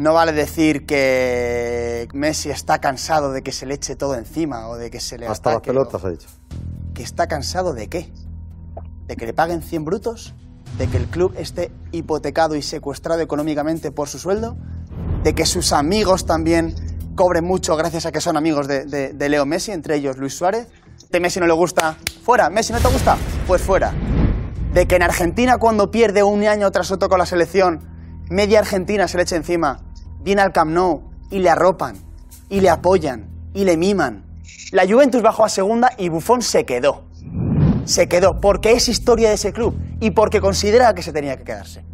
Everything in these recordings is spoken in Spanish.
No vale decir que Messi está cansado de que se le eche todo encima o de que se le Hasta las pelotas o- ha dicho. ¿Que está cansado de qué? ¿De que le paguen 100 brutos? ¿De que el club esté hipotecado y secuestrado económicamente por su sueldo? ¿De que sus amigos también cobren mucho gracias a que son amigos de, de- de Leo Messi, entre ellos Luis Suárez? ¿De Messi no le gusta? Fuera. ¿Messi no te gusta? Pues fuera. ¿De que en Argentina cuando pierde un año tras otro con la selección, media Argentina se le echa encima, viene al Camp Nou y le arropan, y le apoyan, y le miman? La Juventus bajó a segunda y Buffon se quedó se quedó porque es historia de ese club y porque considera que se tenía que quedarse.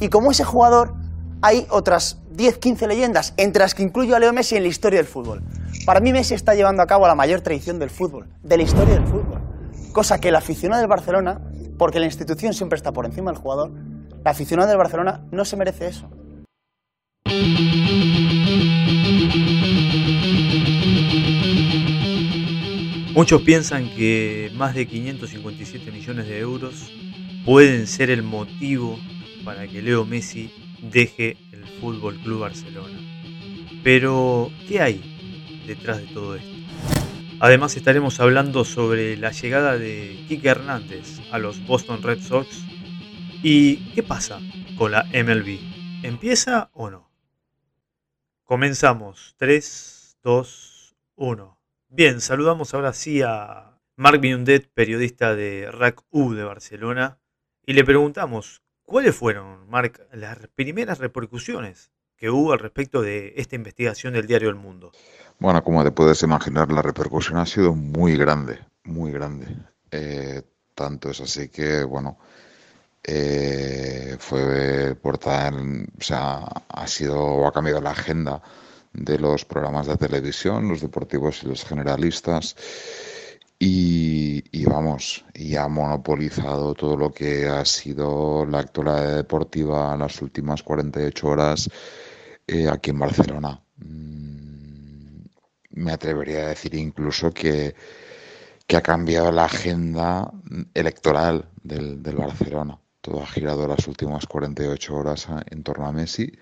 Y como ese jugador, hay otras 10, 15 leyendas, entre las que incluyo a Leo Messi en la historia del fútbol. Para mí Messi está llevando a cabo la mayor traición del fútbol, de la historia del fútbol. Cosa que el aficionado del Barcelona, porque la institución siempre está por encima del jugador, el aficionado del Barcelona no se merece eso. Muchos piensan que más de 557 millones de euros pueden ser el motivo para que Leo Messi deje el Fútbol Club Barcelona. Pero, ¿qué hay detrás de todo esto? Además estaremos hablando sobre la llegada de Kike Hernández a los Boston Red Sox y qué pasa con la MLB. ¿Empieza o no? Comenzamos. 3, 2, 1. Bien, saludamos ahora sí a Marc Biundet, periodista de RAC U de Barcelona, y le preguntamos cuáles fueron, Marc, las primeras repercusiones que hubo al respecto de esta investigación del diario El Mundo. Bueno, como te puedes imaginar, la repercusión ha sido muy grande, muy grande. Eh, tanto es así que, bueno, eh, fue portada, o sea, ha sido, ha cambiado la agenda de los programas de televisión, los deportivos y los generalistas. Y, vamos, y ha monopolizado todo lo que ha sido la actualidad deportiva las últimas 48 horas eh, aquí en Barcelona. Mm, me atrevería a decir incluso que, que ha cambiado la agenda electoral del, del Barcelona. Todo ha girado las últimas 48 horas a- en torno a Messi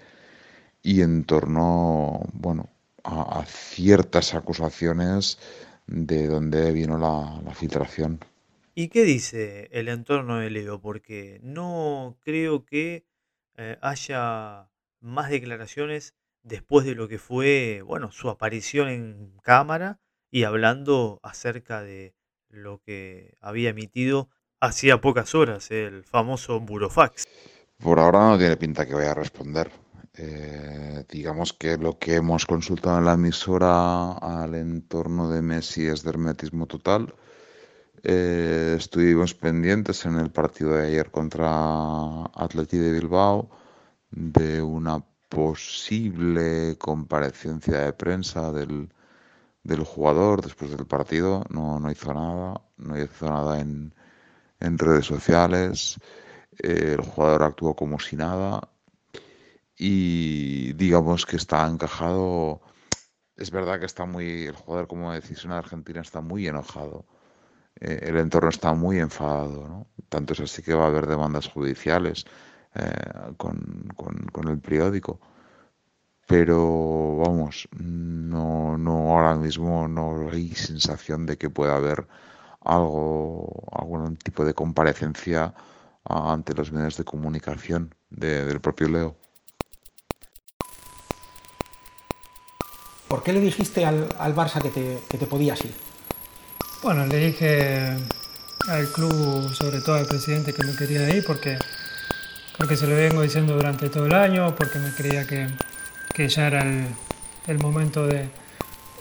y en torno, bueno, a, ciertas acusaciones de dónde vino la, la filtración. ¿Y qué dice el entorno de Leo? Porque no creo que eh, haya más declaraciones después de lo que fue, bueno, su aparición en cámara y hablando acerca de lo que había emitido hacía pocas horas el famoso Burofax. Por ahora no tiene pinta que vaya a responder. Eh, digamos que lo que hemos consultado en la emisora al entorno de Messi es de hermetismo total. Eh, estuvimos pendientes en el partido de ayer contra Atleti de Bilbao de una posible comparecencia de prensa del, del jugador después del partido. No, no hizo nada, no hizo nada en, en redes sociales. Eh, el jugador actuó como si nada y digamos que está encajado. Es verdad que está muy, el jugador, como decís, en Argentina está muy enojado. Eh, el entorno está muy enfadado, ¿no? Tanto es así que va a haber demandas judiciales eh, con, con, con el periódico. Pero vamos, no, no ahora mismo no hay sensación de que pueda haber algo, algún tipo de comparecencia ah, ante los medios de comunicación de- del propio Leo. ¿Por qué le dijiste al, al Barça que te, que te podías ir? Bueno, le dije al club, sobre todo al presidente, que me quería ir porque, porque se lo vengo diciendo durante todo el año, porque me creía que, que ya era el, el momento de,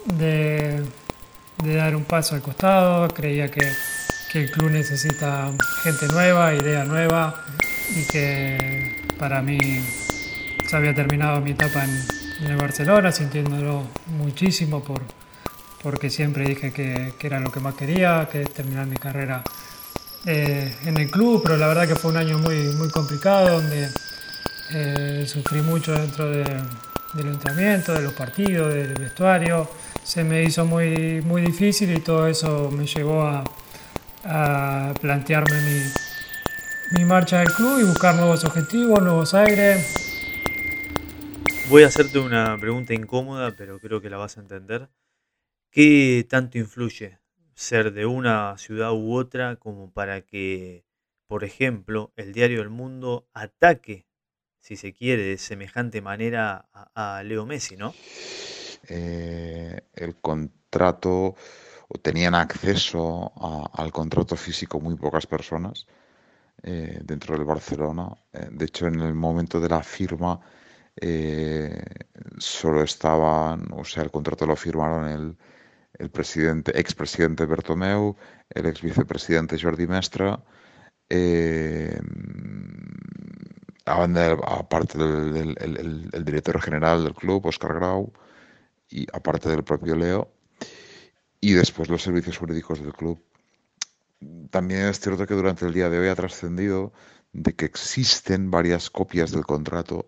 de, de dar un paso al costado, creía que, que el club necesita gente nueva, idea nueva y que para mí ya había terminado mi etapa en, en el Barcelona, sintiéndolo muchísimo por, porque siempre dije que, que era lo que más quería, que terminar mi carrera eh, en el club, pero la verdad que fue un año muy, muy complicado, donde eh, sufrí mucho dentro de, del entrenamiento, de los partidos, del vestuario, se me hizo muy, muy difícil y todo eso me llevó a, a plantearme mi, mi marcha del club y buscar nuevos objetivos, nuevos aires. Voy a hacerte una pregunta incómoda, pero creo que la vas a entender. ¿Qué tanto influye ser de una ciudad u otra como para que, por ejemplo, el diario El Mundo ataque, si se quiere, de semejante manera a, Leo Messi, ¿no? Eh, el contrato, o tenían acceso al contrato físico muy pocas personas eh, dentro del Barcelona. Eh, de hecho, en el momento de la firma solo estaban, o sea, el contrato lo firmaron el el presidente, expresidente Bertomeu, el ex vicepresidente Jordi Mestra, eh, aparte del, el, director general del club, Oscar Grau, y aparte del propio Leo, y después los servicios jurídicos del club. También es cierto que durante el día de hoy ha trascendido de que existen varias copias del contrato,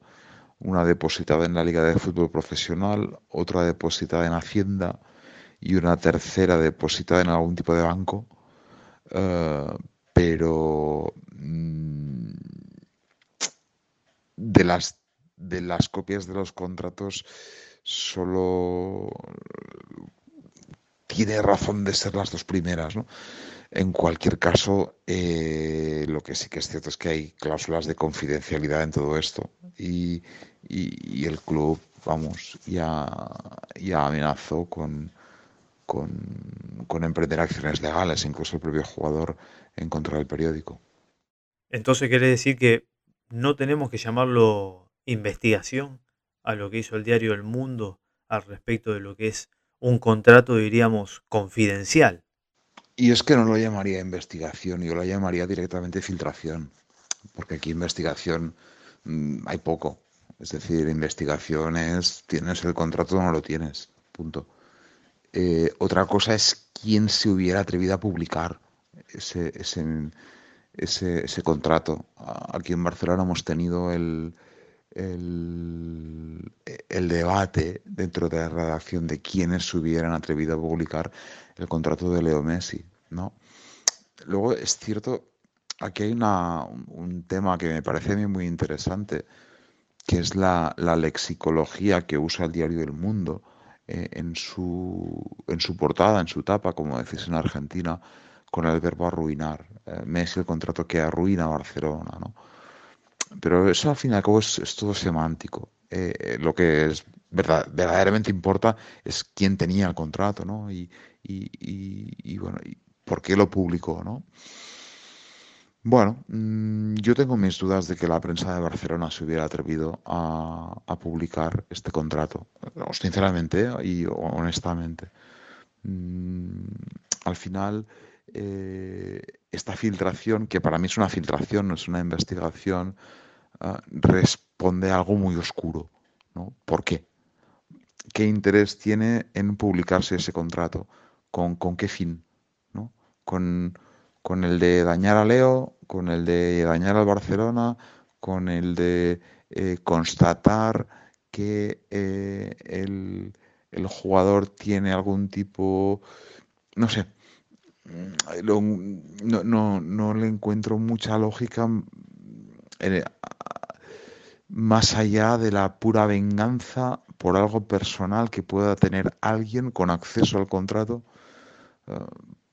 una depositada en la Liga de Fútbol Profesional, otra depositada en Hacienda, y una tercera depositada en algún tipo de banco, eh, pero mm, de las de las copias de los contratos solo tiene razón de ser las dos primeras, ¿no? En cualquier caso, eh, lo que sí que es cierto es que hay cláusulas de confidencialidad en todo esto y, el club, vamos, ya, ya amenazó con, con, emprender acciones legales, incluso el propio jugador en contra del periódico. Entonces quiere decir que no tenemos que llamarlo investigación a lo que hizo el diario El Mundo al respecto de lo que es un contrato, diríamos, confidencial. Y es que no lo llamaría investigación, yo lo llamaría directamente filtración, porque aquí investigación mm, hay poco. Es decir, investigación es, tienes el contrato o no lo tienes, punto. Eh, otra cosa es quién se hubiera atrevido a publicar ese, ese, contrato. Aquí en Barcelona hemos tenido el, el, debate dentro de la redacción de quiénes se hubieran atrevido a publicar el contrato de Leo Messi. ¿no? Luego es cierto, aquí hay una, un tema que me parece a mí muy interesante, que es la, la lexicología que usa el diario El Mundo eh, en, su, en su portada, en su tapa, como decís en Argentina, con el verbo arruinar. Eh, Messi el contrato que arruina Barcelona, ¿no? Pero eso al fin y al cabo es, todo semántico. Eh, lo que es verdad, verdaderamente importa es quién tenía el contrato, ¿no? Y, y, bueno, y por qué lo publicó, ¿no? Bueno, mm, yo tengo mis dudas de que la prensa de Barcelona se hubiera atrevido a, publicar este contrato, sinceramente y honestamente. Mm, al final, eh, esta filtración, que para mí es una filtración, no es una investigación, ah, responde a algo muy oscuro. ¿no? ¿Por qué? ¿Qué interés tiene en publicarse ese contrato? ¿Con, con qué fin? ¿no? Con, con el de dañar a Leo, con el de dañar al Barcelona, con el de eh, constatar que eh, el, jugador tiene algún tipo, no sé, no, no, le encuentro mucha lógica eh, más allá de la pura venganza por algo personal que pueda tener alguien con acceso al contrato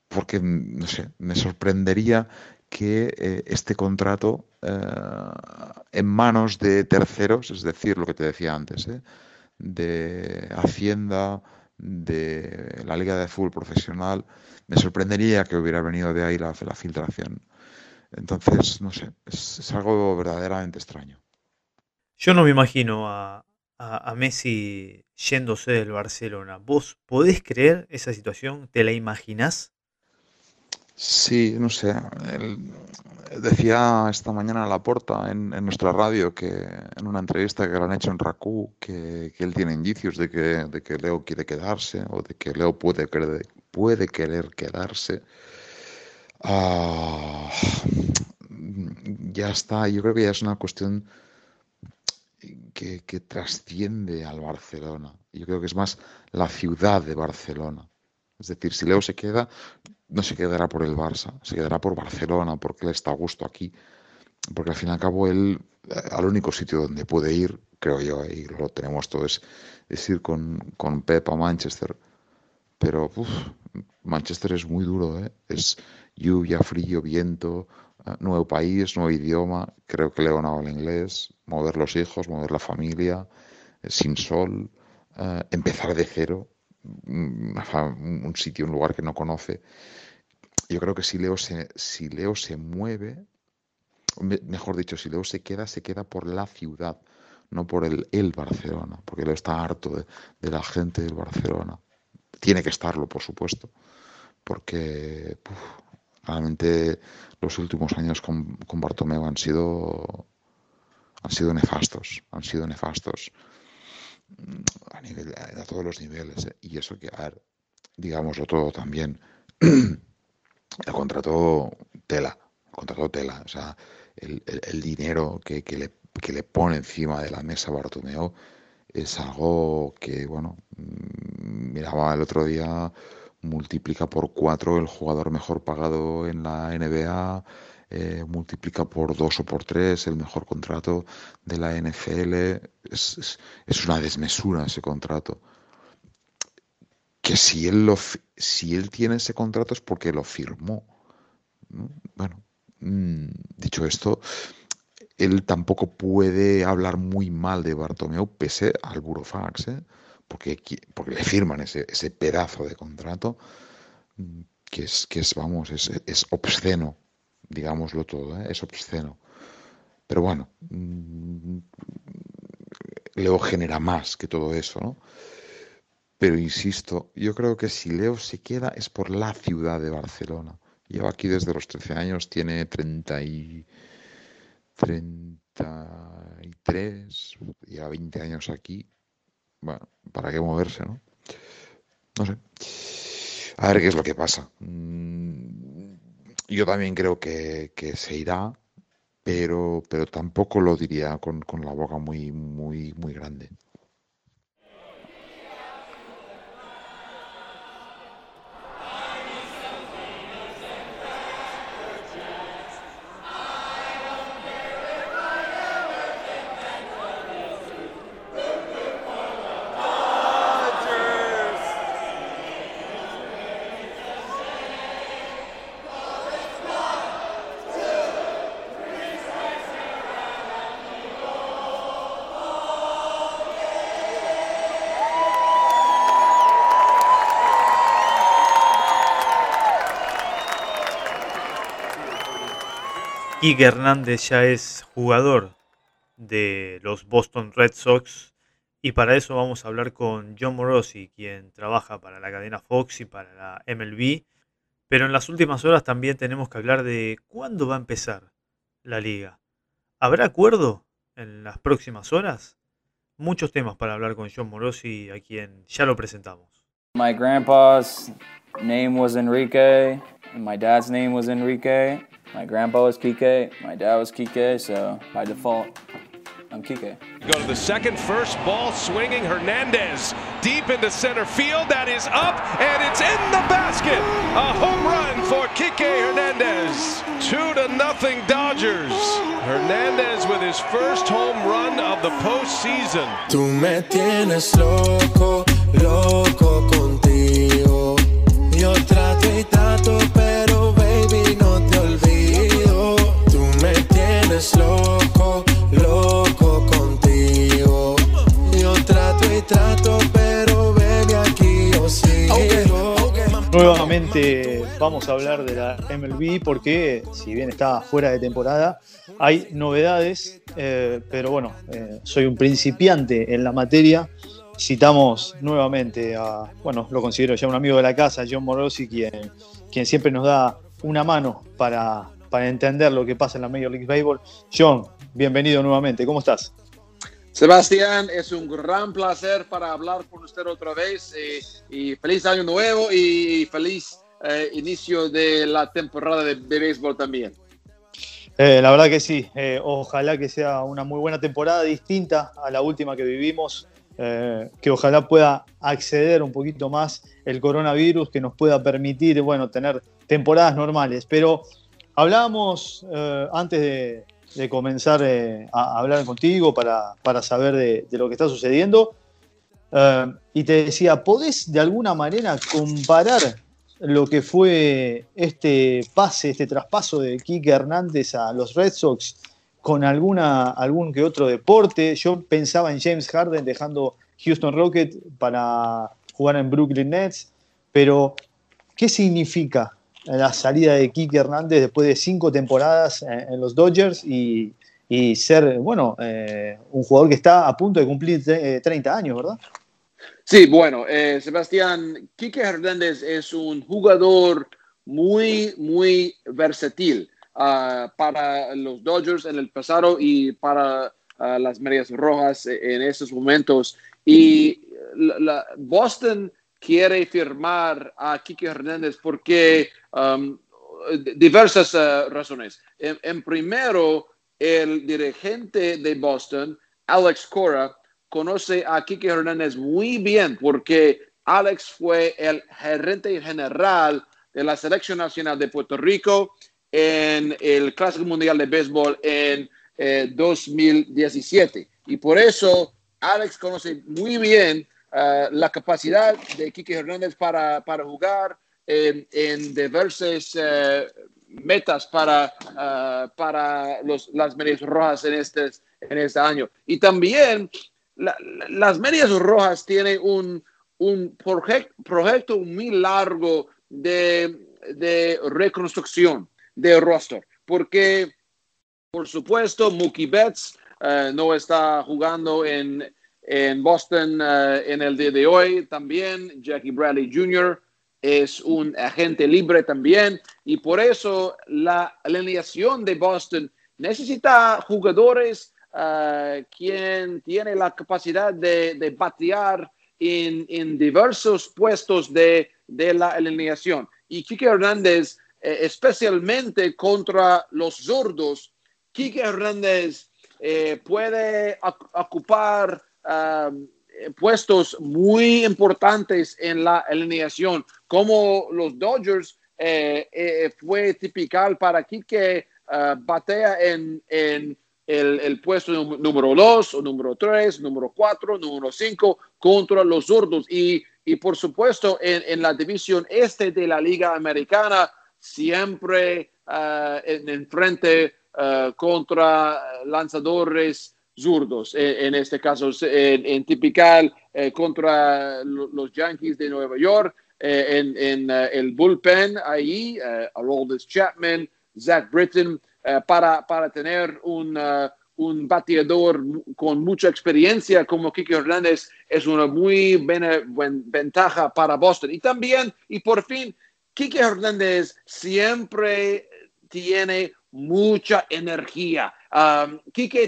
porque, no sé, me sorprendería que eh, este contrato eh, en manos de terceros, es decir, lo que te decía antes, ¿eh? de Hacienda, de la Liga de Fútbol Profesional, me sorprendería que hubiera venido de ahí la, la filtración. Entonces, no sé, es, algo verdaderamente extraño. Yo no me imagino a, a, a Messi yéndose del Barcelona. ¿Vos podés creer esa situación? ¿Te la imaginás? Sí, no sé. decía esta mañana a la porta en, nuestra radio que en una entrevista que le han hecho en RACU que, él tiene indicios de que, de que Leo quiere quedarse o de que Leo puede, puede querer quedarse. Ah, ya está, yo creo que ya es una cuestión que, que trasciende al Barcelona. Yo creo que es más la ciudad de Barcelona. Es decir, si Leo se queda, no se quedará por el Barça, se quedará por Barcelona, porque él está a gusto aquí. Porque al fin y al cabo él, eh, al único sitio donde puede ir creo yo, y lo tenemos todo, es, ir con, con Pep a Manchester. Pero Manchester es muy duro, ¿eh? es lluvia, frío, viento, ah, nuevo país, nuevo idioma. Creo que Leo no habla inglés, mover los hijos, mover la familia, eh, sin sol, eh, empezar de cero, un sitio, un lugar que no conoce. Yo creo que si Leo se, si Leo se mueve, mejor dicho, si Leo se queda, se queda por la ciudad, no por el, el Barcelona, porque Leo está harto de, la gente del Barcelona. Tiene que estarlo, por supuesto, porque realmente los últimos años con, con Bartomeu han sido han sido nefastos, han sido nefastos a, nivel, a todos los niveles. ¿eh? Y eso que, a ver, digámoslo todo también, el contrato tela, el contrato tela, o sea, el, dinero que, le, le, pone encima de la mesa Bartomeu es algo que, bueno, mm, miraba el otro día, multiplica por cuatro el jugador mejor pagado en la NBA, eh, multiplica por dos o por tres el mejor contrato de la NFL. Es, es, una desmesura ese contrato. Que si él, lo, si él tiene ese contrato es porque lo firmó. Bueno, mm, dicho esto, él tampoco puede hablar muy mal de Bartomeu pese al burofax, ¿eh? porque, porque le firman ese, ese pedazo de contrato mm, que es, que es vamos, es, es obsceno digámoslo todo, ¿eh? es obsceno. Pero bueno, mm, Leo genera más que todo eso, ¿no? Pero insisto, yo creo que si Leo se queda es por la ciudad de Barcelona. Lleva aquí desde los 13 años, tiene 30 y 33, lleva 20 años aquí. Bueno, ¿para qué moverse, no? No sé. A ver qué es lo que pasa. Mm, yo también creo que, se irá, pero, pero tampoco lo diría con, con la boca muy, muy, muy grande. Quique Hernández ya es jugador de los Boston Red Sox y para eso vamos a hablar con John Morosi, quien trabaja para la cadena Fox y para la MLB. Pero en las últimas horas también tenemos que hablar de cuándo va a empezar la liga. ¿Habrá acuerdo en las próximas horas? Muchos temas para hablar con John Morosi, a quien ya lo presentamos. My grandpa's name was Enrique, and my dad's name was Enrique. My grandpa was Kike, my dad was Kike, so by default, I'm Kike. Go to the second, first ball swinging Hernandez deep into center field. That is up and it's in the basket. A home run for Kike Hernandez. Two to nothing Dodgers. Hernandez with his first home run of the postseason. Tú me tienes loco, loco Vamos a hablar de la MLB porque si bien está fuera de temporada, hay novedades, eh, pero bueno, eh, soy un principiante en la materia. Citamos nuevamente a, bueno, lo considero ya un amigo de la casa, John Morosi, quien, quien siempre nos da una mano para, para entender lo que pasa en la Major League Baseball. John, bienvenido nuevamente, ¿cómo estás? Sebastián, es un gran placer para hablar con usted otra vez eh, y, feliz año nuevo y feliz eh, inicio de la temporada de, béisbol también. Eh, la verdad que sí, ojalá que sea una muy buena temporada distinta a la última que vivimos, que ojalá pueda acceder un poquito más el coronavirus, que nos pueda permitir, bueno, tener temporadas normales, pero Hablábamos antes de, de comenzar eh, a hablar contigo para, para saber de, lo que está sucediendo. Uh, y te decía, ¿podés de alguna manera comparar lo que fue este pase, este traspaso de Kike Hernández a los Red Sox con alguna, algún que otro deporte? Yo pensaba en James Harden dejando Houston Rockets para jugar en Brooklyn Nets, pero ¿qué significa la salida de Kike Hernández después de cinco temporadas en, los Dodgers y, y ser, bueno, eh, un jugador que está a punto de cumplir 30 eh, años, ¿verdad? Sí, bueno, eh, Sebastián, Kike Hernández es un jugador muy, muy versátil uh, para los Dodgers en el pasado y para uh, las Medias Rojas en estos momentos. Y Boston quiere firmar a Kike Hernández porque um, diversas uh, razones. En, en, primero, el dirigente de Boston, Alex Cora, conoce a Kike Hernández muy bien porque Alex fue el gerente general de la Selección Nacional de Puerto Rico en el Clásico Mundial de Béisbol en eh, 2017. Y por eso Alex conoce muy bien uh, la capacidad de Kike Hernández para, para jugar en, en diversas uh, metas para, uh, para los, las medias rojas en este, en este año. Y también la, las medias rojas tienen un, un proyecto muy largo de, de reconstrucción de roster, porque por supuesto Mookie Betts uh, no está jugando en, en Boston uh, en el día de hoy también. Jackie Bradley Jr. es un agente libre también y por eso la alineación de Boston necesita jugadores uh, quien tiene la capacidad de, de batear en, en, diversos puestos de, de, la alineación. Y Kike Hernández, eh, especialmente contra los zurdos, Kike Hernández eh, puede ocupar um, puestos muy importantes en la alineación, como los Dodgers eh, eh, fue típico para Kike uh, batea en, en el, puesto número 2 o número 3, número 4, número 5 contra los zurdos. Y, y por supuesto, en, la división este de la Liga Americana, siempre uh, uh, contra lanzadores zurdos. En, en este caso, en, en typical eh, contra los Yankees de Nueva York, eh, en, en el bullpen ahí, uh, Aroldis Chapman, Zach Britton, eh, para, para tener un, un bateador con mucha experiencia como Kike Hernández es una muy buena, buena ventaja para Boston. Y también, y por fin, Kike Hernández siempre tiene mucha energía. Um,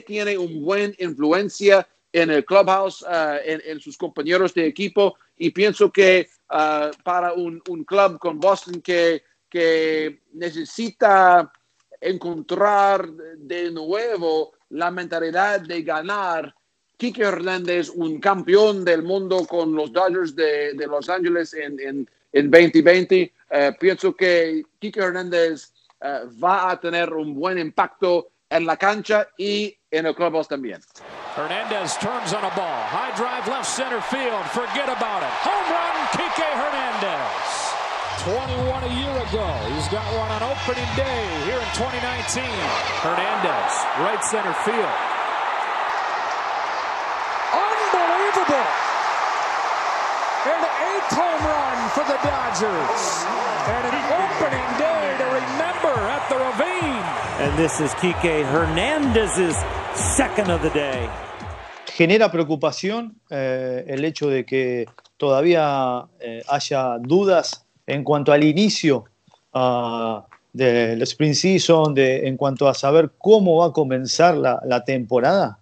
tiene una buena influencia en el clubhouse, uh, en, sus compañeros de equipo, y pienso que uh, para un, un, club con Boston que, que necesita encontrar de nuevo la mentalidad de ganar. Kike Hernández, un campeón del mundo con los Dodgers de, de Los Ángeles en, en, en 2020, uh, pienso que Kike Hernández va a tener un buen impacto en la cancha y en el clubhouse también. Hernandez turns on a ball. High drive left center field. Forget about it. Home run, Kike Hernandez. 21 a year ago. He's got one on opening day here in 2019. Hernandez, right center field. Unbelievable! An eighth home run for the Dodgers. And an opening day Ravine. And this is Kike Hernandez's second of the day. Genera preocupación eh, el hecho de que todavía eh, haya dudas en cuanto al inicio uh, del Spring Season, de, en cuanto a saber cómo va a comenzar la, la temporada?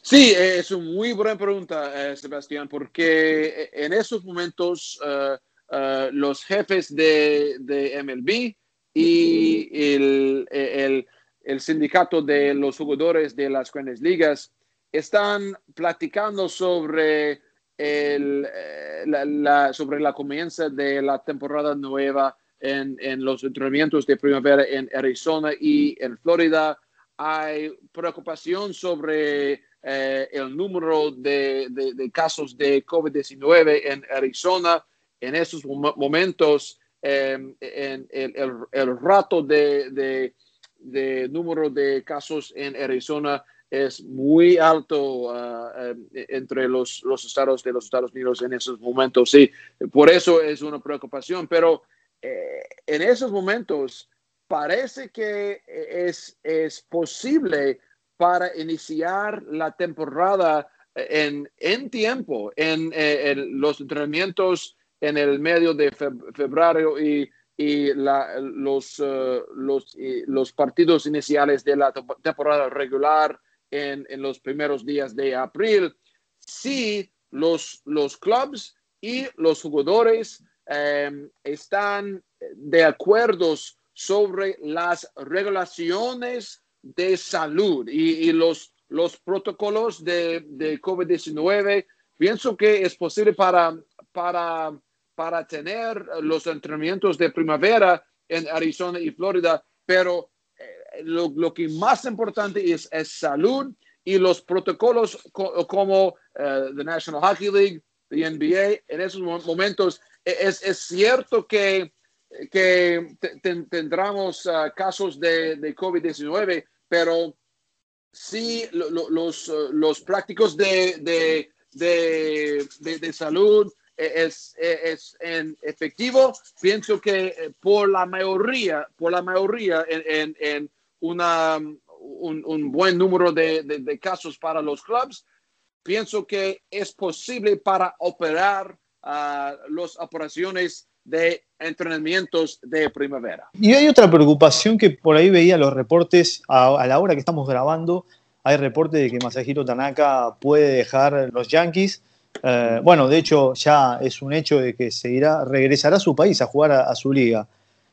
Sí, es una muy buena pregunta, eh, Sebastián, porque en esos momentos uh, uh, los jefes de, de, MLB y el, el, el sindicato de los jugadores de las grandes ligas están platicando sobre el, eh, la, la, sobre la comienza de la temporada nueva en, en, los entrenamientos de primavera en Arizona y en Florida. hay preocupación sobre eh, el número de, de, casos de COVID-19 en Arizona. En esos momentos, em, en el, el, rato de, de, número de casos en Arizona es muy alto em, entre los, los, estados de los Estados Unidos en esos momentos. Sí, por eso es una preocupación, pero eh, en esos momentos parece que es, es posible para iniciar la temporada en, en tiempo, en, eh, los entrenamientos en el medio de febrero y, y los, uh, los, los, partidos iniciales de la temporada regular en, en los primeros días de abril, si los, los clubs y los jugadores em, están de acuerdo sobre las regulaciones de salud y, los, los protocolos de, de COVID-19. Pienso que es posible para, para, para tener los entrenamientos de primavera en Arizona y Florida, pero eh, lo, que más importante es, salud y los protocolos como uh, the National Hockey League, the NBA, en esos momentos e, es, cierto que que tendremos ah, casos de, de COVID-19, pero sí los, los prácticos de, de, de, salud es, es, en efectivo. Pienso que eh, por la mayoría, por la mayoría en, en, un, buen número de, de, casos para los clubs, pienso que es posible para operar uh, las operaciones de entrenamientos de primavera. Y hay otra preocupación que por ahí veía los reportes a, la hora que estamos grabando. Hay reportes de que Masahiro Tanaka puede dejar los Yankees. Eh, bueno, de hecho ya es un hecho de que se irá, regresará a su país a jugar a, su liga.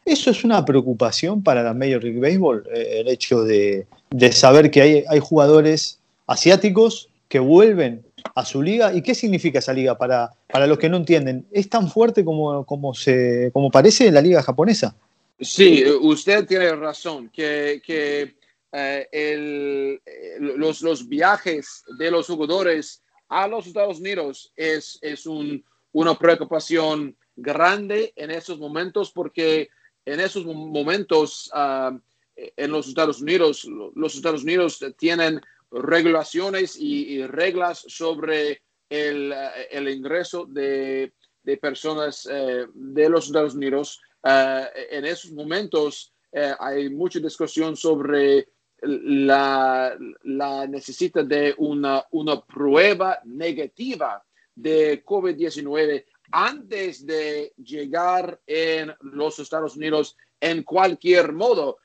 ¿Eso es una preocupación para la Major League Baseball? Eh, el hecho de, de saber que hay, hay jugadores asiáticos que vuelven a su liga. ¿Y qué significa esa liga para, para los que no entienden? ¿Es tan fuerte como, como, se, como parece la liga japonesa? Sí, usted tiene razón, que, que eh, los, los, viajes de los jugadores a los Estados Unidos es, es un, una preocupación grande en esos momentos porque en esos momentos uh, en los Estados Unidos, los Estados Unidos tienen regulaciones y, reglas sobre el, eh, el ingreso de, de personas eh, de los Estados Unidos. Eh, en esos momentos hay mucha discusión sobre la, la necesidad de una, una prueba negativa de COVID-19 antes de llegar en los Estados Unidos en cualquier modo,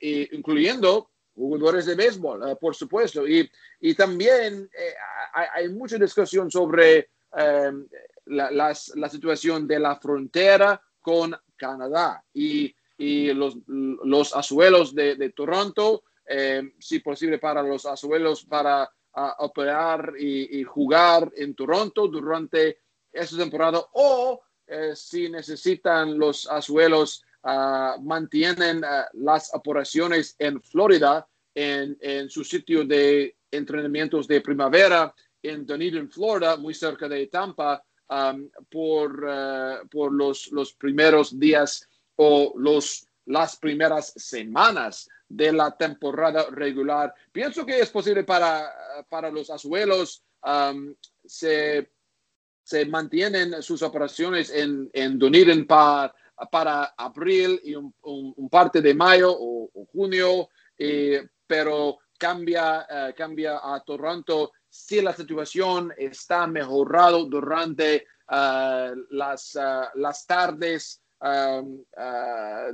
incluyendo jugadores de béisbol, eh, por supuesto. Y, y también eh, hay, mucha discusión sobre la, la, situación de la frontera con Canadá y, y los, los azuelos de Toronto, em, si posible para los azuelos para operar y, jugar en Toronto durante esta temporada o eh, si necesitan los azuelos uh, mantienen uh, las operaciones en Florida, en, en, su sitio de entrenamientos de primavera en Dunedin, Florida, muy cerca de Tampa, um, por, uh, por los, los primeros días o los, las primeras semanas de la temporada regular. Pienso que es posible para, para los azuelos um, se, se mantienen sus operaciones en, en Dunedin para para abril y un, parte de mayo o, junio, pero cambia, eh, cambia a Toronto si la situación está mejorado durante uh, las, uh, las tardes, um,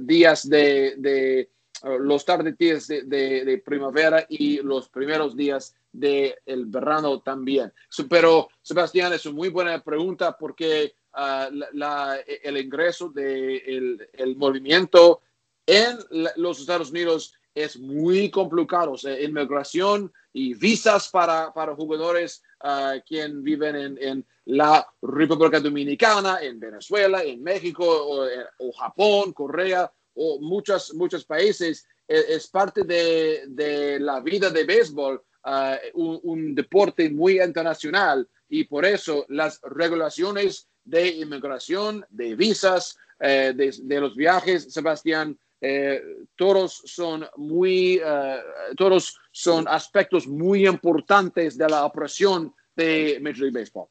días de los tardes días de, de, de, primavera y los primeros días del el verano también. pero, Sebastián, es una muy buena pregunta porque Ah, la, el ingreso del de el movimiento en los Estados Unidos es muy complicado. inmigración y visas para, para jugadores uh, quien viven en, en, la República Dominicana, en Venezuela, en México, o, o, Japón, Corea, o muchos, muchos países. es, es parte de, de, la vida de béisbol, uh, un, deporte muy internacional y por eso las regulaciones de inmigración, de visas, eh, de, los viajes, Sebastián, eh, todos son muy, uh, todos son aspectos muy importantes de la operación de Major League Baseball.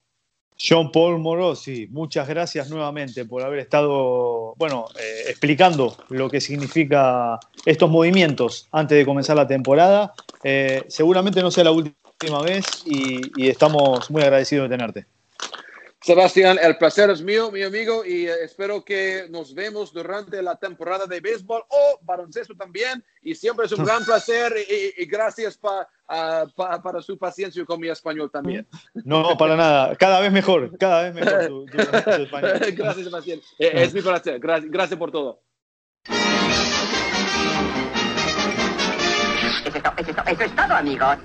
John Paul Morosi, muchas gracias nuevamente por haber estado, bueno, eh, explicando lo que significa estos movimientos antes de comenzar la temporada. Eh, seguramente no sea la última vez y, y estamos muy agradecidos de tenerte. Sebastián, el placer es mío, mi amigo, y espero que nos vemos durante la temporada de béisbol o baloncesto también. Y siempre es un gran placer y, y gracias pa, uh, pa, para su paciencia con mi español también. No, para nada. Cada vez mejor, cada vez mejor tu, tu, tu español. gracias, Sebastián. Es mi placer. Gracias, gracias por todo. Eso es todo, eso es todo amigos.